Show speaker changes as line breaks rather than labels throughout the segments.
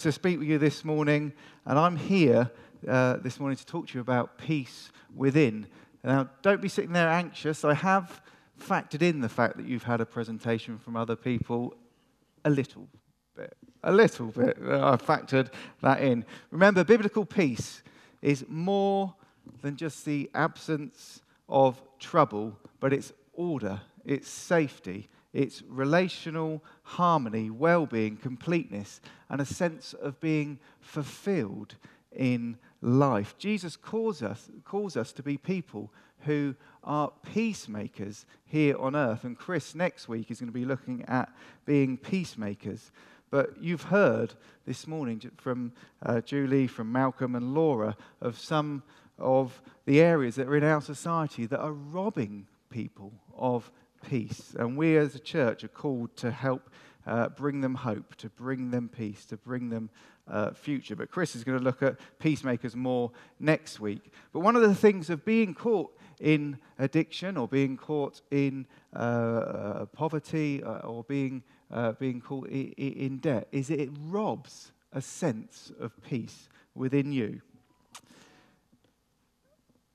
to speak with you this morning, and I'm here uh, this morning to talk to you about peace within. Now, don't be sitting there anxious. I have factored in the fact that you've had a presentation from other people a little bit. A little bit. I've factored that in. Remember, biblical peace is more than just the absence of trouble, but it's order, it's safety, it's relational harmony, well being, completeness, and a sense of being fulfilled in life. Jesus calls us, calls us to be people who are peacemakers here on earth. And Chris next week is going to be looking at being peacemakers. But you've heard this morning from uh, Julie, from Malcolm, and Laura of some of the areas that are in our society that are robbing people of peace. And we as a church are called to help uh, bring them hope, to bring them peace, to bring them uh, future. But Chris is going to look at peacemakers more next week. But one of the things of being caught in addiction or being caught in uh, uh poverty uh, or being, uh, being caught in, in debt is it robs a sense of peace within you.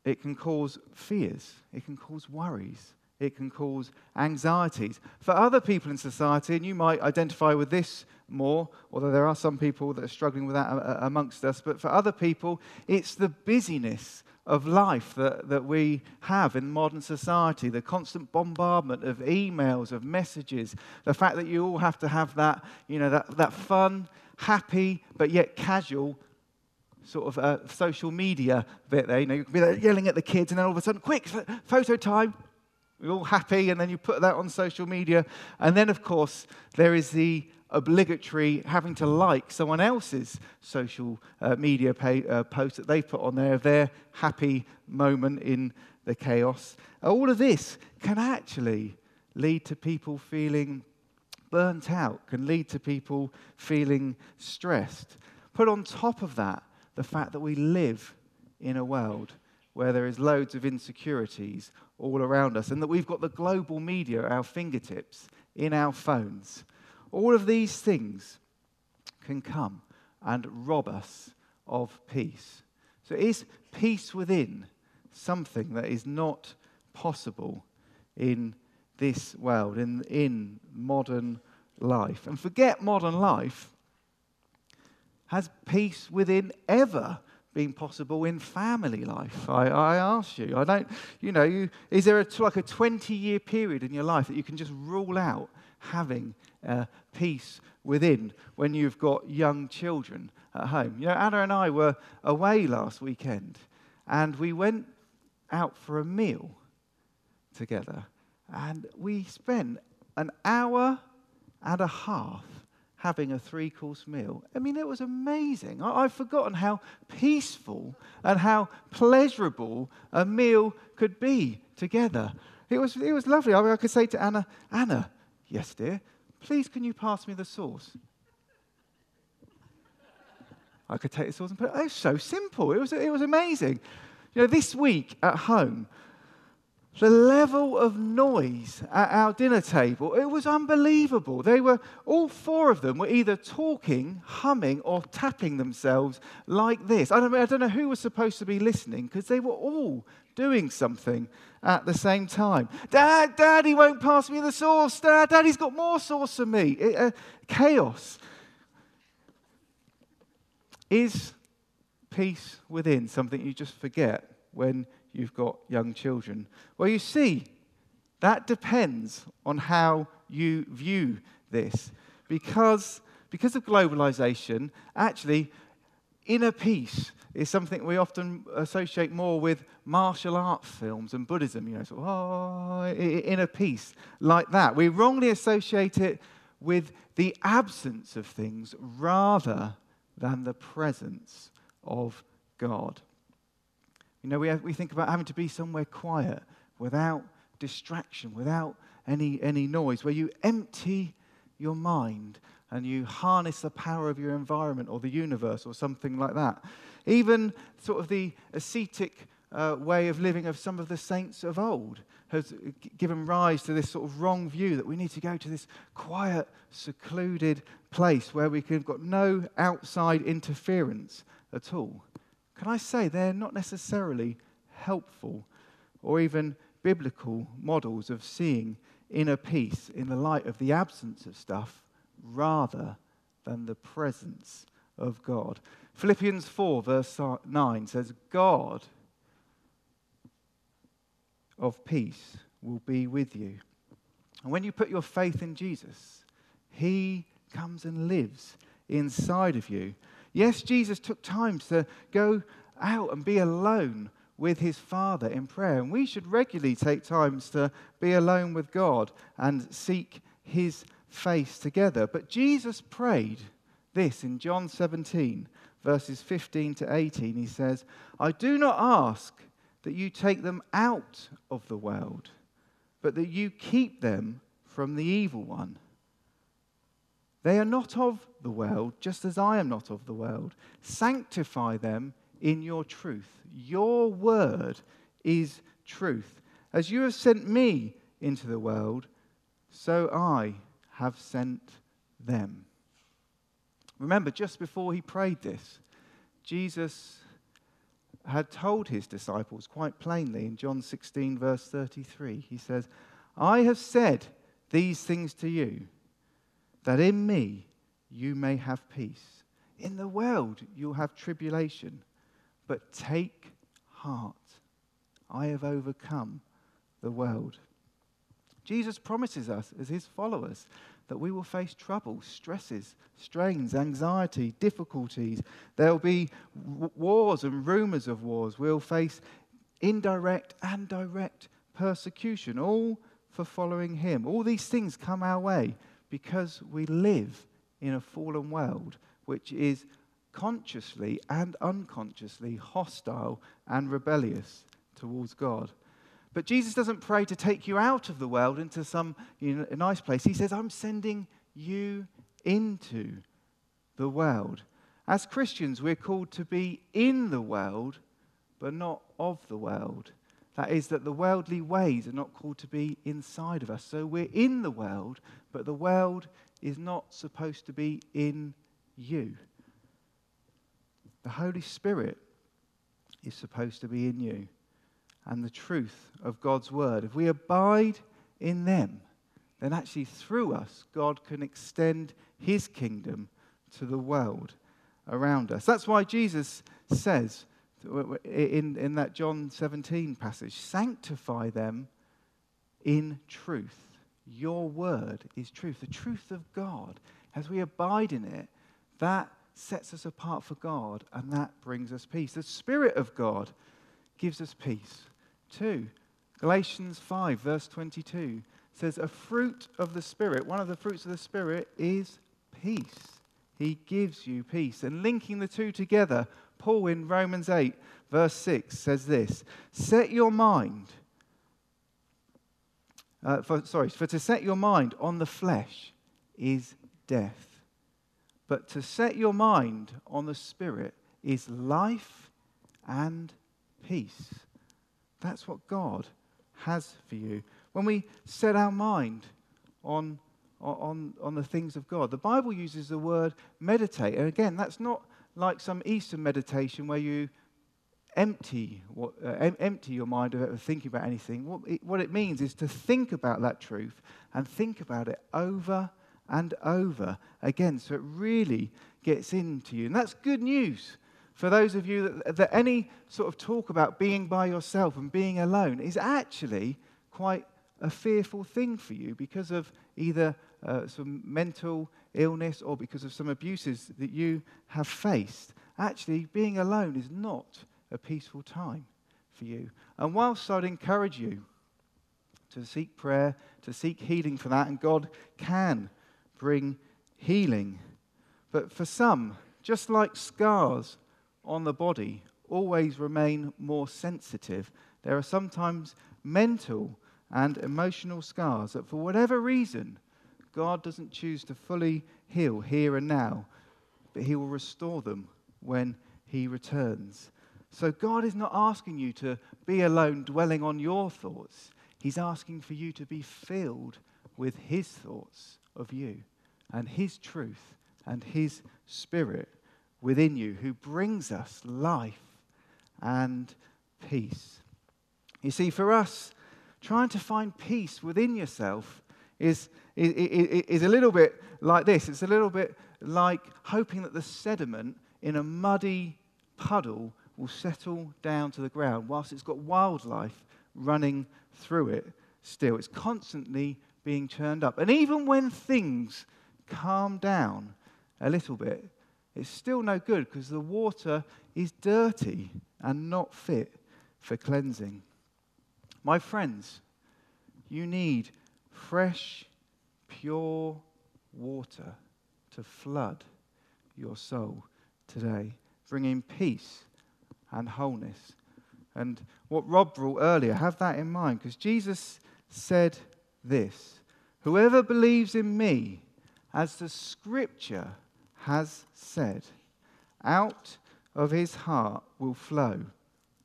It can cause fears, it can cause worries, it can cause anxieties. For other people in society, and you might identify with this more, although there are some people that are struggling with that uh, uh, amongst us, but for other people, it's the busyness of life that, that we have in modern society, the constant bombardment of emails, of messages, the fact that you all have to have that, you know, that, that fun, happy, but yet casual sort of uh, social media bit there. You know, you can be yelling at the kids, and then all of a sudden, quick, photo time. We're all happy, and then you put that on social media. And then, of course, there is the obligatory having to like someone else's social uh, media pay, uh, post that they put on there of their happy moment in the chaos. All of this can actually lead to people feeling burnt out, can lead to people feeling stressed. Put on top of that the fact that we live in a world where there is loads of insecurities all around us and that we've got the global media at our fingertips in our phones. All of these things can come and rob us of peace. So, is peace within something that is not possible in this world, in, in modern life? And forget modern life. Has peace within ever been possible in family life? I, I ask you. I don't, you know, you, is there a, like a 20 year period in your life that you can just rule out having uh, peace within when you've got young children at home? You know, Anna and I were away last weekend and we went out for a meal together and we spent an hour and a half having a three course meal. I mean, it was amazing. I, have forgotten how peaceful and how pleasurable a meal could be together. It was, it was lovely. I, mean, I could say to Anna, Anna, yes, dear, please can you pass me the sauce? I could take the sauce and put it. It was so simple. It was, it was amazing. You know, this week at home, the level of noise at our dinner table, it was unbelievable. They were, all four of them were either talking, humming, or tapping themselves like this. I don't, I don't know who was supposed to be listening because they were all doing something at the same time. Dad, Daddy won't pass me the sauce. Dad, Daddy's got more sauce than me. It, uh, chaos. Is peace within something you just forget when you've got young children? Well, you see, that depends on how you view this. Because, because of globalization, actually, inner peace is something we often associate more with martial arts films and Buddhism, you know, of, oh, inner peace, like that. We wrongly associate it with the absence of things rather than the presence of God. You know, we, have, we think about having to be somewhere quiet without distraction, without any, any noise, where you empty your mind and you harness the power of your environment or the universe or something like that. Even sort of the ascetic uh, way of living of some of the saints of old has given rise to this sort of wrong view that we need to go to this quiet, secluded place where we can have got no outside interference at all. Can I say they're not necessarily helpful or even biblical models of seeing inner peace in the light of the absence of stuff rather than the presence of God. Philippians 4, verse 9 says, God of peace will be with you. And when you put your faith in Jesus, He comes and lives inside of you. Yes, Jesus took time to go out and be alone with his Father in prayer. And we should regularly take times to be alone with God and seek his face together. But Jesus prayed this in John 17, verses 15 to 18. He says, I do not ask that you take them out of the world, but that you keep them from the evil one. They are not of the world, just as I am not of the world. Sanctify them in your truth. Your word is truth. As you have sent me into the world, so I have sent them. Remember, just before he prayed this, Jesus had told his disciples quite plainly in John 16, verse 33. He says, I have said these things to you that in me you may have peace. In the world you'll have tribulation, but take heart. I have overcome the world. Jesus promises us, as his followers, that we will face trouble, stresses, strains, anxiety, difficulties. There'll be w- wars and rumors of wars. We'll face indirect and direct persecution, all for following him. All these things come our way because we live in a fallen world which is consciously and unconsciously hostile and rebellious towards God. But Jesus doesn't pray to take you out of the world into some you know, nice place. He says, I'm sending you into the world. As Christians, we're called to be in the world, but not of the world. That is, that the worldly ways are not called to be inside of us. So we're in the world, but the world is not supposed to be in you. The Holy Spirit is supposed to be in you. And the truth of God's word. If we abide in them, then actually through us, God can extend his kingdom to the world around us. That's why Jesus says, in, in that John 17 passage. Sanctify them in truth. Your word is truth, the truth of God. As we abide in it, that sets us apart for God and that brings us peace. The Spirit of God gives us peace too. Galatians 5, verse 22 says, A fruit of the Spirit, one of the fruits of the Spirit is peace. He gives you peace. And linking the two together, Paul in Romans 8, verse 6 says this Set your mind, uh, for, sorry, for to set your mind on the flesh is death, but to set your mind on the spirit is life and peace. That's what God has for you. When we set our mind on, on, on the things of God, the Bible uses the word meditate. And again, that's not like some Eastern meditation where you empty, what, uh, em- empty your mind of thinking about anything. What it, what it means is to think about that truth and think about it over and over again so it really gets into you. And that's good news for those of you that, that any sort of talk about being by yourself and being alone is actually quite a fearful thing for you because of either uh, some mental illness or because of some abuses that you have faced. Actually, being alone is not a peaceful time for you. And whilst I'd encourage you to seek prayer, to seek healing for that, and God can bring healing. But for some, just like scars on the body always remain more sensitive, there are sometimes mental and emotional scars that, for whatever reason, God doesn't choose to fully heal here and now, but He will restore them when He returns. So God is not asking you to be alone dwelling on your thoughts. He's asking for you to be filled with His thoughts of you and His truth and His Spirit within you who brings us life and peace. You see, for us, trying to find peace within yourself is, is, is, a little bit like this. It's a little bit like hoping that the sediment in a muddy puddle will settle down to the ground whilst it's got wildlife running through it still. It's constantly being churned up. And even when things calm down a little bit, it's still no good because the water is dirty and not fit for cleansing. My friends, you need fresh, pure water to flood your soul today, bringing peace and wholeness. And what Rob brought earlier, have that in mind because Jesus said this Whoever believes in me, as the scripture has said, out of his heart will flow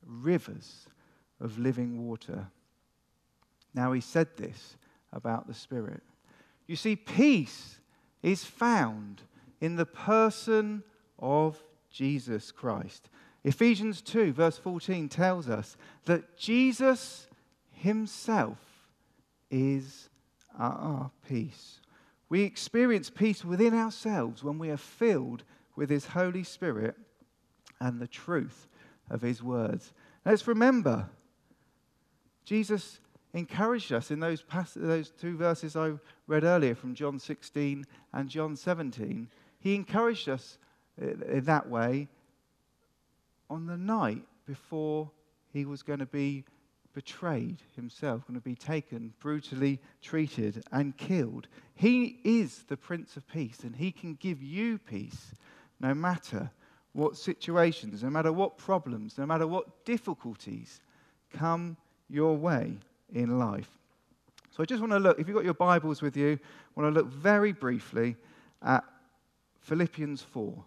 rivers of living water. Now, he said this about the Spirit. You see, peace is found in the person of Jesus Christ. Ephesians 2, verse 14, tells us that Jesus himself is our peace. We experience peace within ourselves when we are filled with his Holy Spirit and the truth of his words. Let's remember, Jesus encouraged us in those, those two verses I read earlier from John 16 and John 17. He encouraged us uh, in that way on the night before he was going to be betrayed himself, going to be taken, brutally treated, and killed. He is the Prince of Peace, and he can give you peace no matter what situations, no matter what problems, no matter what difficulties come your way in life. So I just want to look, if you've got your Bibles with you, I want to look very briefly at Philippians 4,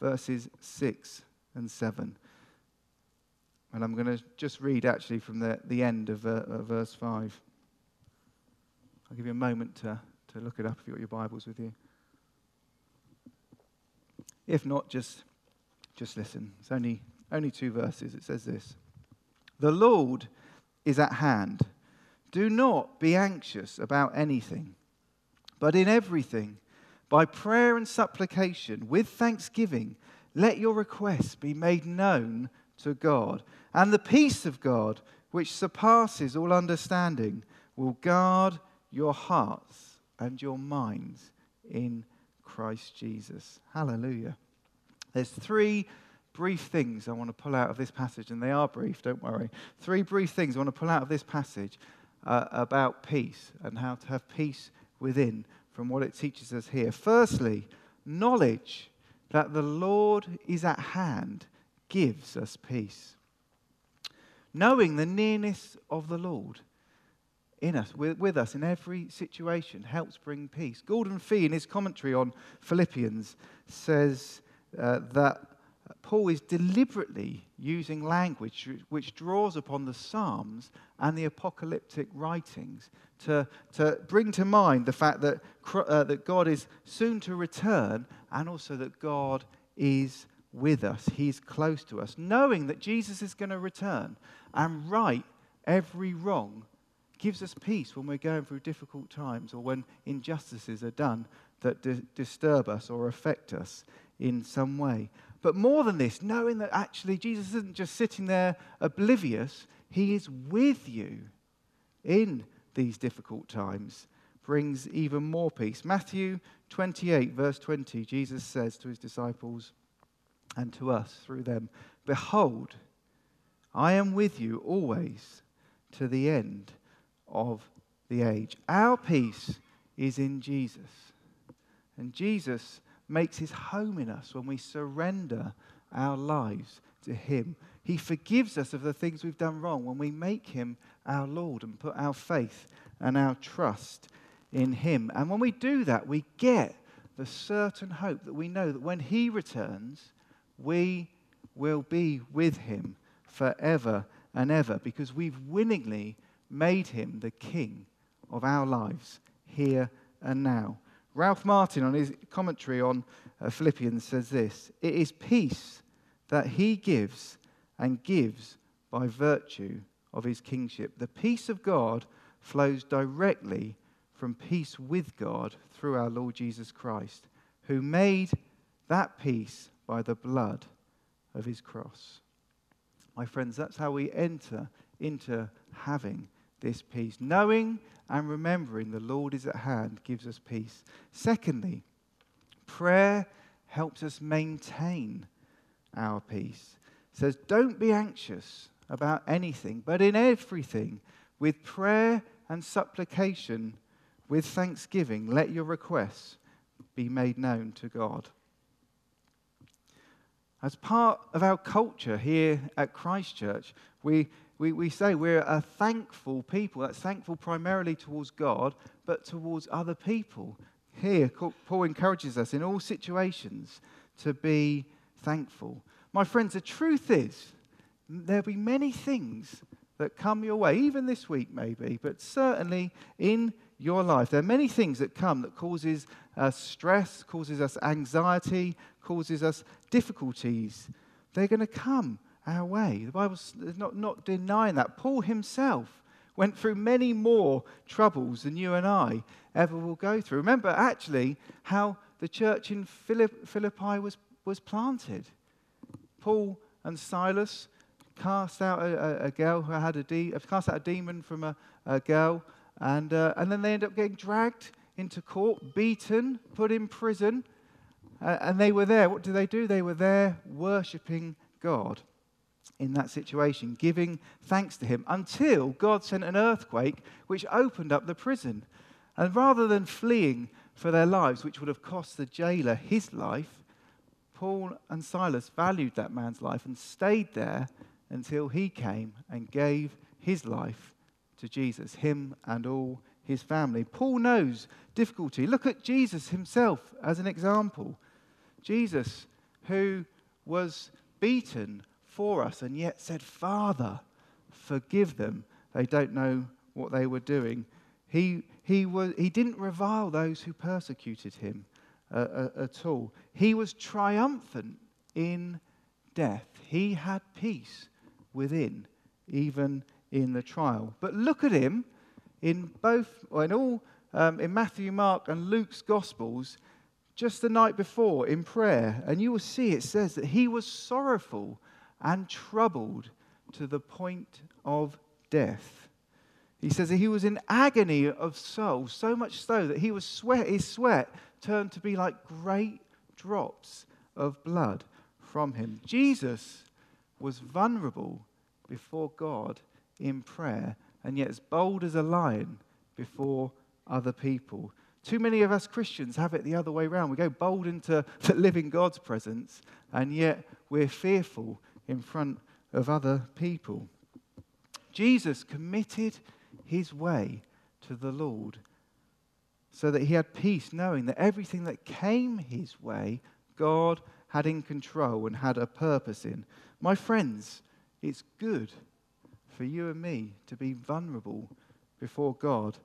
verses 6 and 7. And I'm going to just read actually from the, the end of, uh, of verse 5. I'll give you a moment to, to look it up if you've got your Bibles with you. If not, just, just listen. It's only, only two verses. It says this The Lord is at hand. Do not be anxious about anything, but in everything, by prayer and supplication, with thanksgiving, let your requests be made known to God. And the peace of God, which surpasses all understanding, will guard your hearts and your minds in Christ Jesus. Hallelujah. There's three brief things I want to pull out of this passage, and they are brief, don't worry. Three brief things I want to pull out of this passage uh, about peace and how to have peace within from what it teaches us here. Firstly, knowledge that the Lord is at hand gives us peace. Knowing the nearness of the Lord in us, with, with, us in every situation, helps bring peace. Gordon Fee, in his commentary on Philippians, says uh, that Paul is deliberately using language which draws upon the Psalms and the apocalyptic writings to, to bring to mind the fact that, uh, that God is soon to return and also that God is with us. He's close to us. Knowing that Jesus is going to return and right every wrong gives us peace when we're going through difficult times or when injustices are done that di- disturb us or affect us in some way. But more than this, knowing that actually Jesus isn't just sitting there oblivious, he is with you in these difficult times, brings even more peace. Matthew 28, verse 20, Jesus says to his disciples and to us through them, Behold, I am with you always to the end of the age. Our peace is in Jesus. And Jesus makes his home in us when we surrender our lives to him. He forgives us of the things we've done wrong when we make him our Lord and put our faith and our trust in him. And when we do that, we get the certain hope that we know that when he returns, we will be with him forever and ever because we've willingly made him the king of our lives here and now. Ralph Martin, on his commentary on uh, Philippians, says this It is peace that he gives and gives by virtue of his kingship. The peace of God flows directly from peace with God through our Lord Jesus Christ, who made that peace by the blood of his cross. My friends, that's how we enter into having this peace. Knowing and remembering the Lord is at hand gives us peace. Secondly, prayer helps us maintain our peace. It says, Don't be anxious about anything, but in everything, with prayer and supplication, with thanksgiving, let your requests be made known to God. As part of our culture here at Christchurch, we, we, we say we're a thankful people. That's thankful primarily towards God, but towards other people. Here, Paul encourages us in all situations to be thankful. My friends, the truth is, there'll be many things that come your way, even this week maybe, but certainly in your life. There are many things that come that causes us stress, causes us anxiety, causes us difficulties. They're going to come our way. The Bible's not, not denying that. Paul himself went through many more troubles than you and I ever will go through. Remember, actually, how the church in Philippi was, was planted. Paul and Silas cast out a, a, a girl who had a de- cast out a demon from a, a girl, and, uh, and then they end up getting dragged into court, beaten, put in prison, uh, and they were there. What do they do? They were there worshipping God in that situation, giving thanks to Him until God sent an earthquake which opened up the prison. And rather than fleeing for their lives, which would have cost the jailer his life, Paul and Silas valued that man's life and stayed there until he came and gave his life to Jesus, him and all his family. Paul knows difficulty. Look at Jesus himself as an example. Jesus, who was beaten for us and yet said, Father, forgive them. They don't know what they were doing. He, he, was, he didn't revile those who persecuted him uh, uh, at all. He was triumphant in death. He had peace within, even in the trial. But look at him in both, or in all, um, in Matthew, Mark, and Luke's Gospels, just the night before in prayer, and you will see it says that he was sorrowful and troubled to the point of death. He says that he was in agony of soul, so much so that he was sweat, his sweat turned to be like great drops of blood from him. Jesus was vulnerable before God in prayer and yet as bold as a lion before other people. Too many of us Christians have it the other way around. We go bold into living God's presence, and yet we're fearful in front of other people. Jesus committed his way to the Lord so that he had peace, knowing that everything that came his way, God had in control and had a purpose in. My friends, it's good for you and me to be vulnerable before God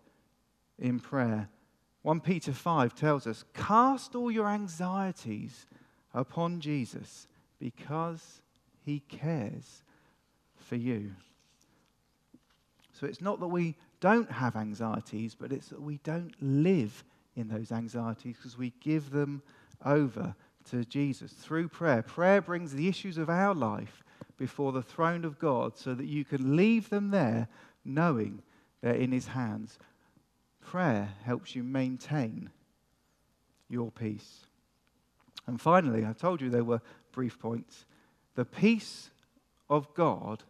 in prayer. 1 Peter 5 tells us, Cast all your anxieties upon Jesus because he cares for you. So it's not that we don't have anxieties, but it's that we don't live in those anxieties because we give them over to Jesus through prayer. Prayer brings the issues of our life before the throne of God so that you can leave them there knowing they're in His hands. Prayer helps you maintain your peace. And finally, I told you there were brief points. The peace of God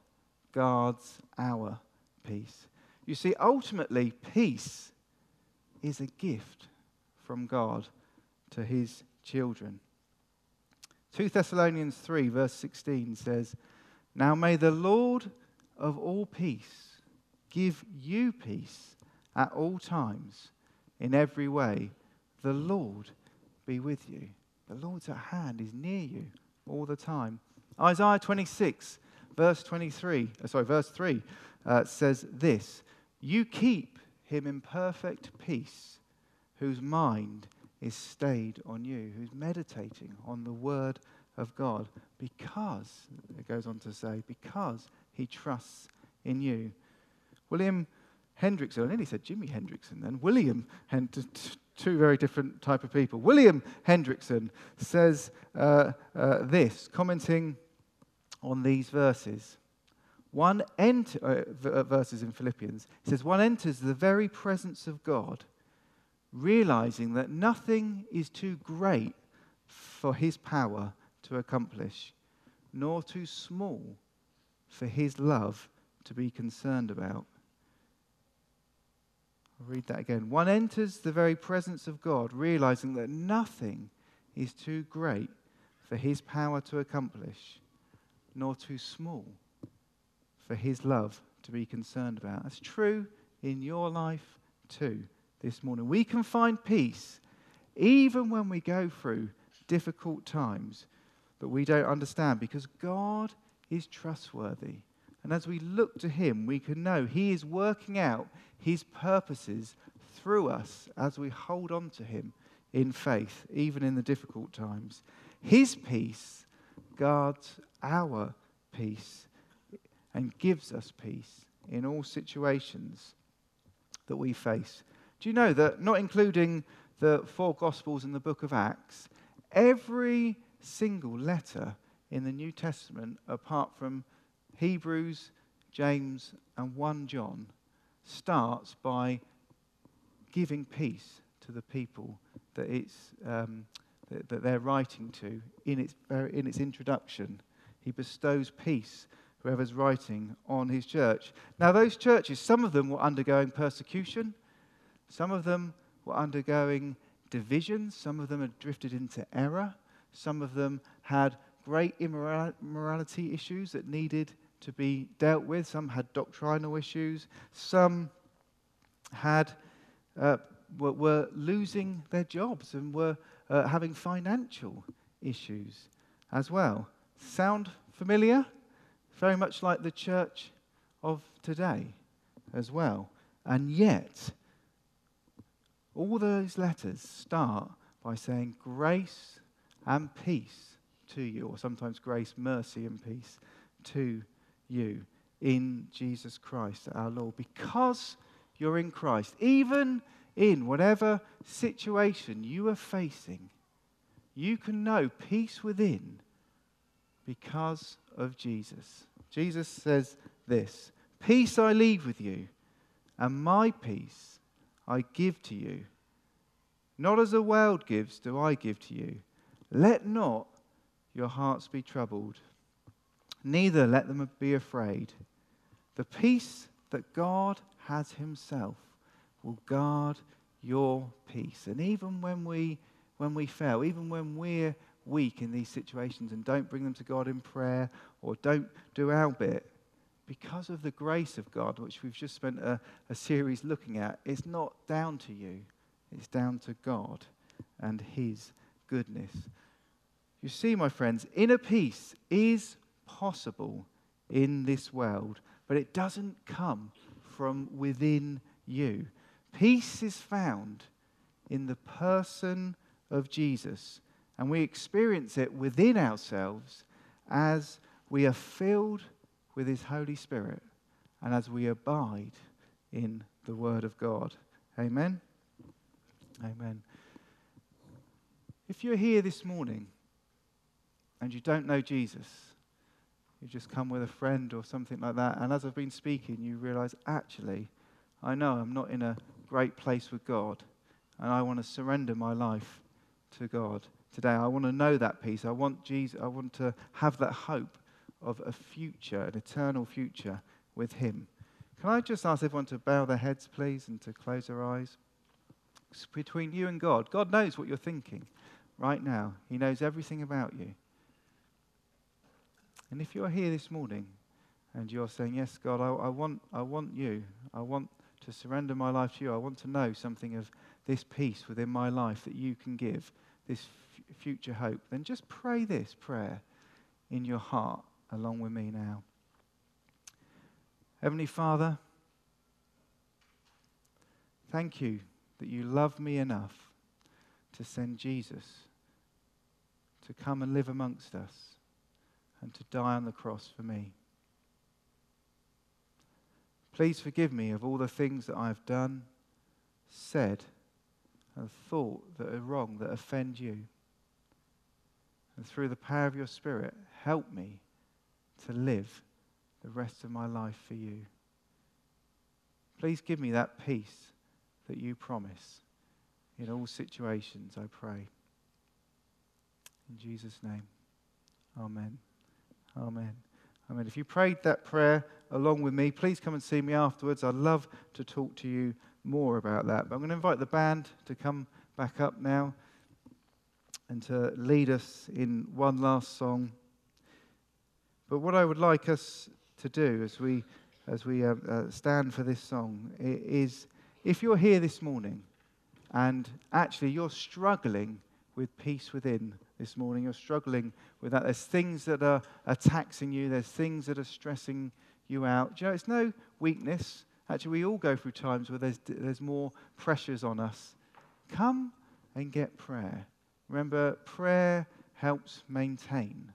guards our peace. You see, ultimately, peace is a gift from God to his children. 2 Thessalonians 3, verse 16 says, now may the Lord of all peace give you peace at all times, in every way. The Lord be with you. The Lord's at hand, He's near you all the time. Isaiah 26, verse 23, uh, sorry, verse 3 uh, says this You keep him in perfect peace, whose mind is stayed on you, who's meditating on the word of God, because, it goes on to say, because he trusts in you. William Hendriksen, I nearly said Jimi Hendrickson then, William, two very different type of people. William Hendriksen says uh, uh, this, commenting on these verses. One ent- uh, uh, verses in Philippians, he says, one enters the very presence of God, realizing that nothing is too great for his power to accomplish, nor too small for his love to be concerned about. I'll read that again. One enters the very presence of God, realizing that nothing is too great for his power to accomplish, nor too small for his love to be concerned about. That's true in your life too this morning. We can find peace even when we go through difficult times that we don't understand because God is trustworthy. And as we look to him, we can know he is working out his purposes through us as we hold on to him in faith, even in the difficult times. His peace guards our peace and gives us peace in all situations that we face. Do you know that, not including the four Gospels and the book of Acts, every single letter in the New Testament, apart from Hebrews, James, and 1 John, starts by giving peace to the people that, it's, um, that, that, they're writing to in its, in its introduction. He bestows peace, whoever's writing, on his church. Now, those churches, some of them were undergoing persecution, some of them were undergoing division, some of them had drifted into error, some of them had great immorality issues that needed to be dealt with. Some had doctrinal issues. Some had, uh, were, were, losing their jobs and were uh, having financial issues as well. Sound familiar? Very much like the church of today as well. And yet, all those letters start by saying grace and peace to you, or sometimes grace, mercy, and peace to you in Jesus Christ, our Lord, because you're in Christ. Even in whatever situation you are facing, you can know peace within because of Jesus. Jesus says this Peace I leave with you, and my peace I give to you. Not as the world gives, do I give to you. Let not your hearts be troubled, neither let them be afraid. The peace that God has Himself will guard your peace. And even when we, when we fail, even when we're weak in these situations and don't bring them to God in prayer or don't do our bit, because of the grace of God, which we've just spent a, a series looking at, it's not down to you, it's down to God and His goodness. You see, my friends, inner peace is possible in this world, but it doesn't come from within you. Peace is found in the person of Jesus, and we experience it within ourselves as we are filled with His Holy Spirit and as we abide in the Word of God. Amen. Amen. If you're here this morning and you don't know Jesus, you've just come with a friend or something like that, and as I've been speaking, you realize, actually, I know I'm not in a great place with God, and I want to surrender my life to God today. I want to know that peace. I want Jesus, I want to have that hope of a future, an eternal future with Him. Can I just ask everyone to bow their heads, please, and to close their eyes? It's between you and God. God knows what you're thinking right now, He knows everything about you. And if you're here this morning and you're saying, Yes, God, I, I, want, I want you, I want to surrender my life to you, I want to know something of this peace within my life that you can give, this f- future hope, then just pray this prayer in your heart along with me now. Heavenly Father, thank you that you love me enough to send Jesus to come and live amongst us and to die on the cross for me. Please forgive me of all the things that I've done, said, and thought that are wrong, that offend you. And through the power of your Spirit, help me to live the rest of my life for you. Please give me that peace that you promise in all situations, I pray. In Jesus' name, Amen. Amen. Amen. If you prayed that prayer along with me, please come and see me afterwards. I'd love to talk to you more about that. But I'm going to invite the band to come back up now and to lead us in one last song. But what I would like us to do as we, as we uh, uh, stand for this song is if you're here this morning and actually you're struggling with peace within this morning, you're struggling with that, there's things that are, are taxing you, there's things that are stressing you out. Do you know, it's no weakness. Actually, we all go through times where there's, there's more pressures on us. Come and get prayer. Remember, prayer helps maintain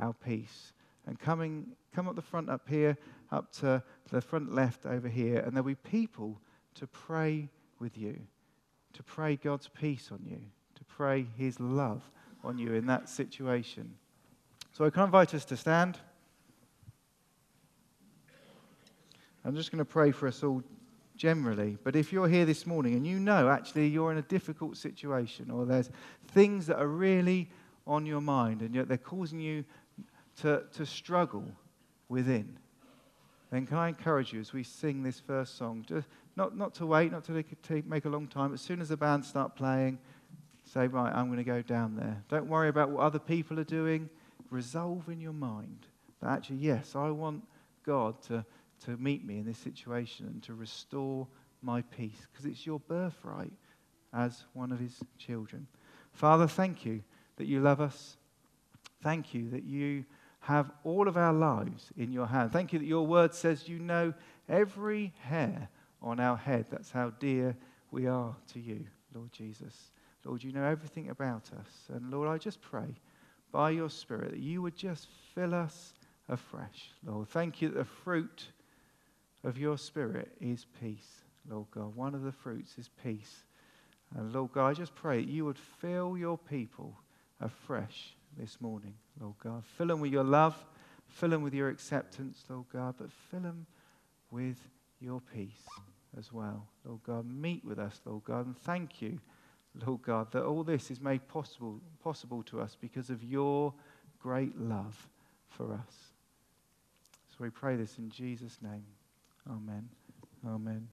our peace. And coming, come up the front up here, up to the front left over here, and there'll be people to pray with you, to pray God's peace on you, to pray His love on you in that situation. So I can invite us to stand. I'm just going to pray for us all generally. But if you're here this morning and you know actually you're in a difficult situation or there's things that are really on your mind and yet they're causing you to, to struggle within, then can I encourage you as we sing this first song, not, not to wait, not to take, make a long time. As soon as the band start playing, say, right, I'm going to go down there. Don't worry about what other people are doing. Resolve in your mind that actually, yes, I want God to, to meet me in this situation and to restore my peace because it's your birthright as one of his children. Father, thank you that you love us. Thank you that you have all of our lives in your hand. Thank you that your word says you know every hair on our head. That's how dear we are to you, Lord Jesus. Lord, you know everything about us. And Lord, I just pray by your Spirit that you would just fill us afresh. Lord, thank you that the fruit of your Spirit is peace, Lord God. One of the fruits is peace. And Lord God, I just pray that you would fill your people afresh this morning, Lord God. Fill them with your love, fill them with your acceptance, Lord God, but fill them with your peace as well, Lord God. Meet with us, Lord God, and thank you, Lord God, that all this is made possible, possible to us because of your great love for us. So we pray this in Jesus' name. Amen. Amen.